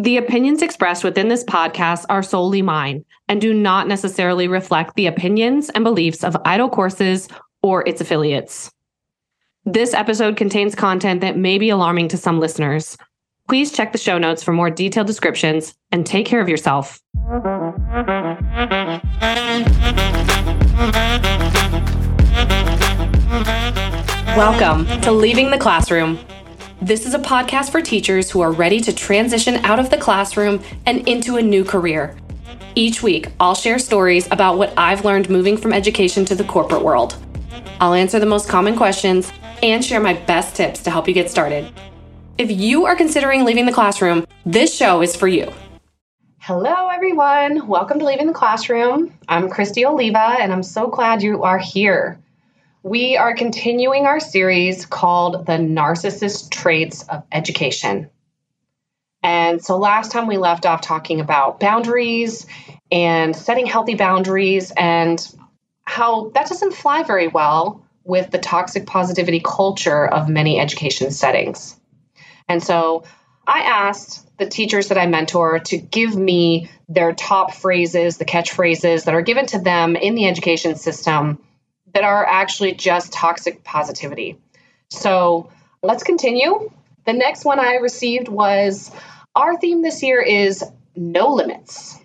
The opinions expressed within this podcast are solely mine and do not necessarily reflect the opinions and beliefs of IDOL Courses or its affiliates. This episode contains content that may be alarming to some listeners. Please check the show notes for more detailed descriptions and take care of yourself. Welcome to Leaving the Classroom. This is a podcast for teachers who are ready to transition out of the classroom and into a new career. Each week, I'll share stories about what I've learned moving from education to the corporate world. I'll answer the most common questions and share my best tips to help you get started. If you are considering leaving the classroom, this show is for you. Hello, everyone. Welcome to Leaving the Classroom. I'm Kristi Oliva, and I'm so glad you are here. We are continuing our series called The Narcissist Traits of Education. And so last time we left off talking about boundaries and setting healthy boundaries and how that doesn't fly very well with the toxic positivity culture of many education settings. And so I asked the teachers that I mentor to give me their top phrases, the catchphrases that are given to them in the education system that are actually just toxic positivity. So let's continue. The next one I received was our theme this year is no limits.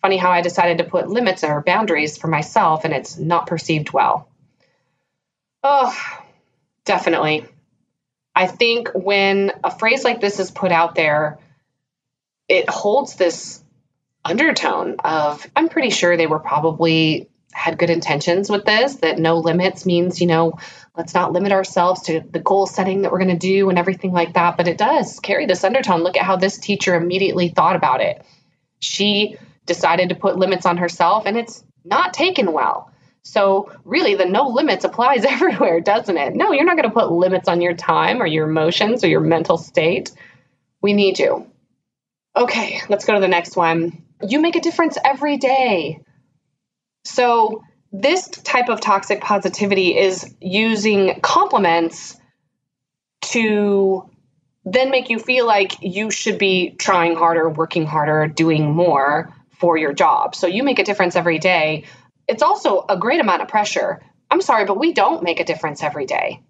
Funny how I decided to put limits or boundaries for myself and it's not perceived well. Oh, definitely. I think when a phrase like this is put out there, it holds this undertone of, I'm pretty sure they were probably had good intentions with this, that no limits means, you know, let's not limit ourselves to the goal setting that we're going to do and everything like that. But it does carry this undertone. Look at how this teacher immediately thought about it. She decided to put limits on herself and it's not taken well. So, really, the no limits applies everywhere, doesn't it? No, you're not going to put limits on your time or your emotions or your mental state. We need you. Okay, let's go to the next one. You make a difference every day. So, this type of toxic positivity is using compliments to then make you feel like you should be trying harder, working harder, doing more for your job. So, you make a difference every day it's also a great amount of pressure. I'm sorry, but we don't make a difference every day.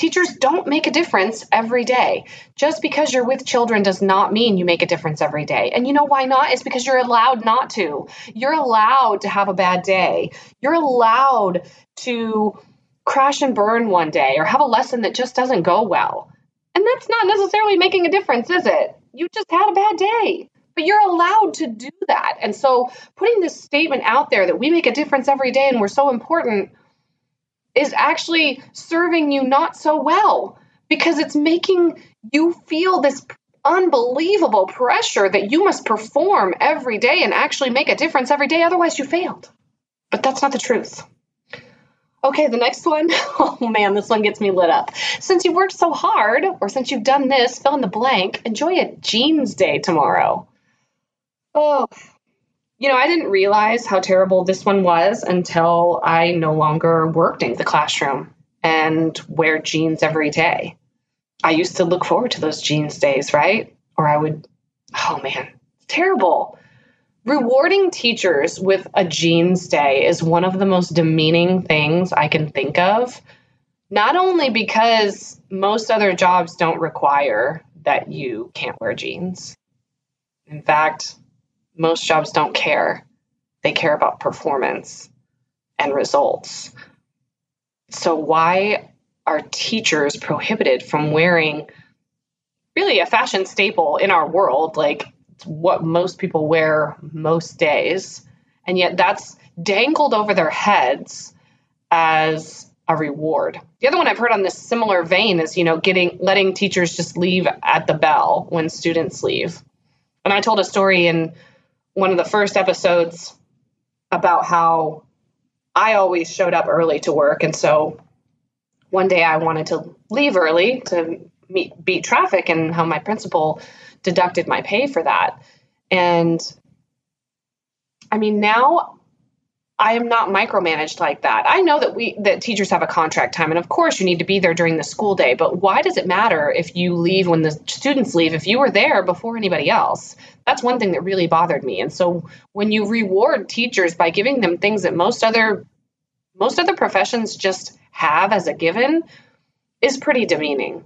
Teachers don't make a difference every day. Just because you're with children does not mean you make a difference every day. And you know why not? It's because you're allowed not to. You're allowed to have a bad day. You're allowed to crash and burn one day or have a lesson that just doesn't go well. And that's not necessarily making a difference, is it? You just had a bad day. But you're allowed to do that. And so putting this statement out there that we make a difference every day and we're so important is actually serving you not so well because it's making you feel this unbelievable pressure that you must perform every day and actually make a difference every day. Otherwise, you failed. But that's not the truth. Okay, the next one. Oh man, this one gets me lit up. Since you've worked so hard, or since you've done this, fill in the blank, enjoy a jeans day tomorrow. Oh, you know, I didn't realize how terrible this one was until I no longer worked in the classroom and wear jeans every day. I used to look forward to those jeans days, right? Or I would, oh man, terrible. Rewarding teachers with a jeans day is one of the most demeaning things I can think of. Not only because most other jobs don't require that you can't wear jeans. In fact, most jobs don't care. They care about performance and results. So, why are teachers prohibited from wearing really a fashion staple in our world? Like, what most people wear most days. And yet, that's dangled over their heads as a reward. The other one I've heard on this similar vein is, you know, getting letting teachers just leave at the bell when students leave. And I told a story in one of the first episodes about how I always showed up early to work. And so one day I wanted to leave early to meet, beat traffic, and how my principal deducted my pay for that. And I mean, now I am not micromanaged like that. I know that we that teachers have a contract time and of course you need to be there during the school day, but why does it matter if you leave when the students leave if you were there before anybody else? That's one thing that really bothered me. And so when you reward teachers by giving them things that most other most other professions just have as a given is pretty demeaning.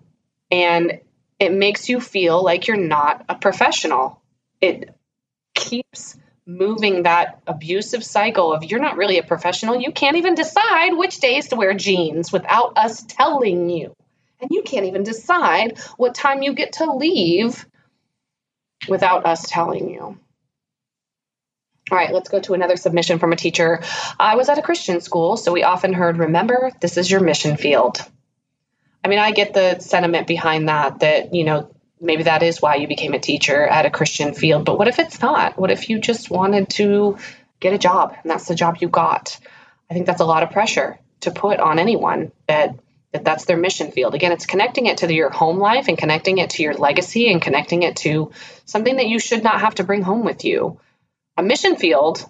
And it makes you feel like you're not a professional. It keeps moving that abusive cycle of you're not really a professional. You can't even decide which days to wear jeans without us telling you. And you can't even decide what time you get to leave without us telling you. All right, let's go to another submission from a teacher. I was at a Christian school, so we often heard, remember, this is your mission field. I mean, I get the sentiment behind that, that, you know, maybe that is why you became a teacher at a Christian field. But what if it's not? What if you just wanted to get a job and that's the job you got? I think that's a lot of pressure to put on anyone that that that's their mission field. Again, it's connecting it to the, your home life and connecting it to your legacy and connecting it to something that you should not have to bring home with you. A mission field,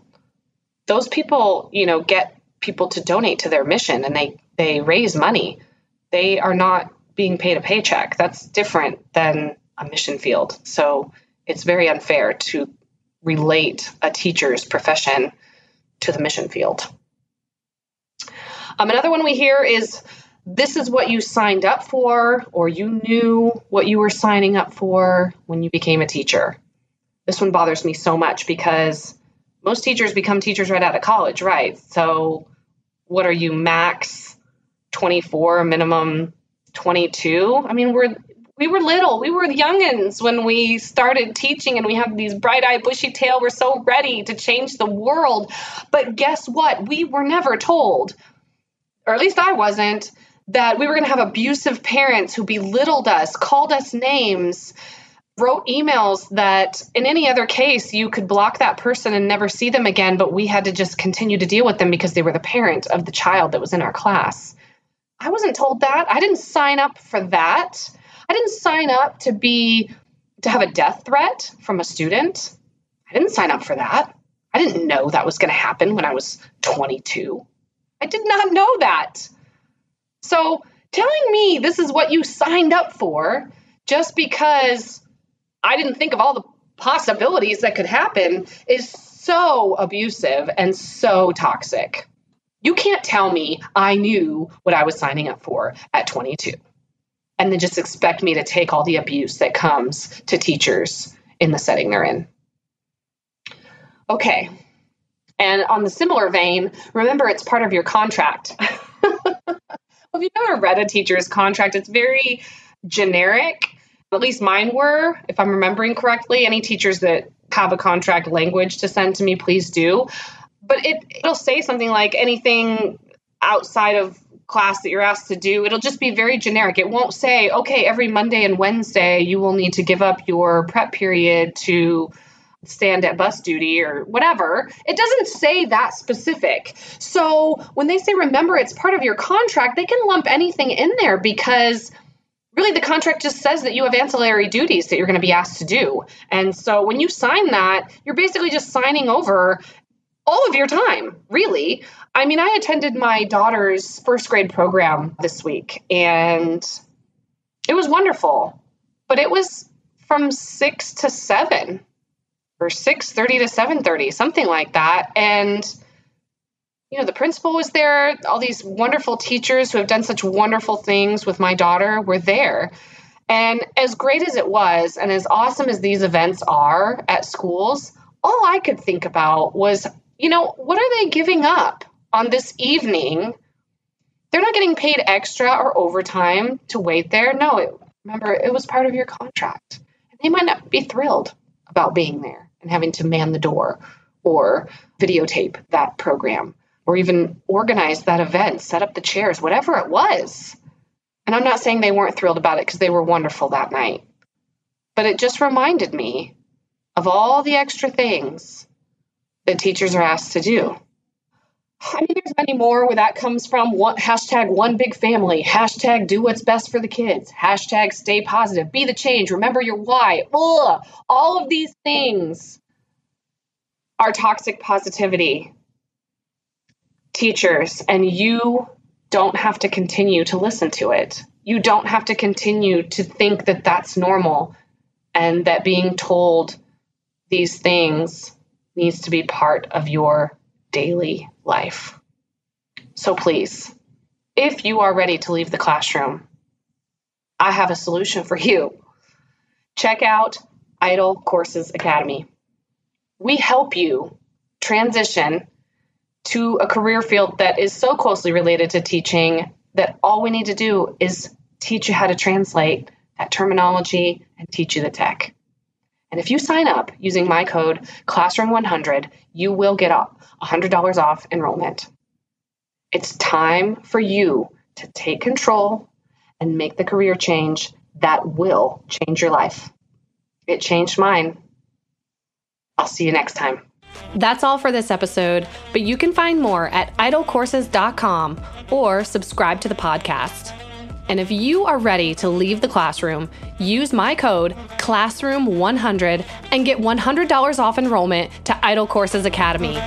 those people, you know, get people to donate to their mission and they they raise money. They are not being paid a paycheck. That's different than a mission field. So it's very unfair to relate a teacher's profession to the mission field. Um, another one we hear is this is what you signed up for, or you knew what you were signing up for when you became a teacher. This one bothers me so much because most teachers become teachers right out of college, right? So, what are you, max 24, minimum 22? I mean, we're we were little. We were youngins when we started teaching, and we have these bright eyed, bushy tail. We're so ready to change the world. But guess what? We were never told, or at least I wasn't, that we were going to have abusive parents who belittled us, called us names, wrote emails that in any other case you could block that person and never see them again, but we had to just continue to deal with them because they were the parent of the child that was in our class. I wasn't told that. I didn't sign up for that. I didn't sign up to be to have a death threat from a student. I didn't sign up for that. I didn't know that was going to happen when I was 22. I did not know that. So, telling me this is what you signed up for just because I didn't think of all the possibilities that could happen is so abusive and so toxic. You can't tell me I knew what I was signing up for at 22 and then just expect me to take all the abuse that comes to teachers in the setting they're in. Okay. And on the similar vein, remember it's part of your contract. well, if you've ever read a teacher's contract, it's very generic. At least mine were, if I'm remembering correctly. Any teachers that have a contract language to send to me, please do. But it, it'll say something like anything outside of class that you're asked to do, it'll just be very generic. It won't say, okay, every Monday and Wednesday you will need to give up your prep period to stand at bus duty or whatever. It doesn't say that specific. So when they say remember it's part of your contract, they can lump anything in there because really the contract just says that you have ancillary duties that you're going to be asked to do. And so when you sign that, you're basically just signing over all of your time, really. I mean, I attended my daughter's first grade program this week and it was wonderful. But it was from 6 to 7 or 6:30 to 7:30, something like that. And you know, the principal was there, all these wonderful teachers who have done such wonderful things with my daughter were there. And as great as it was and as awesome as these events are at schools, all I could think about was you know, what are they giving up on this evening? They're not getting paid extra or overtime to wait there. No, it, remember, it was part of your contract. And they might not be thrilled about being there and having to man the door or videotape that program or even organize that event, set up the chairs, whatever it was. And I'm not saying they weren't thrilled about it because they were wonderful that night. But it just reminded me of all the extra things that teachers are asked to do. I mean, there's many more where that comes from. One, hashtag one big family. Hashtag do what's best for the kids. Hashtag stay positive. Be the change. Remember your why. Ugh. All of these things are toxic positivity. teachers, and you don't have to continue to listen to it. You don't have to continue to think that that's normal and that being told these things needs to be part of your daily life. So please, if you are ready to leave the classroom, I have a solution for you. Check out IDOL Courses Academy. We help you transition to a career field that is so closely related to teaching that all we need to do is teach you how to translate that terminology and teach you the tech. And if you sign up using my code Classroom100, you will get $100 off enrollment. It's time for you to take control and make the career change that will change your life. It changed mine. I'll see you next time. That's all for this episode, but you can find more at idolcourses.com or subscribe to the podcast. And if you are ready to leave the classroom, use my code Classroom100 and get $100 off enrollment to IDOL Courses Academy.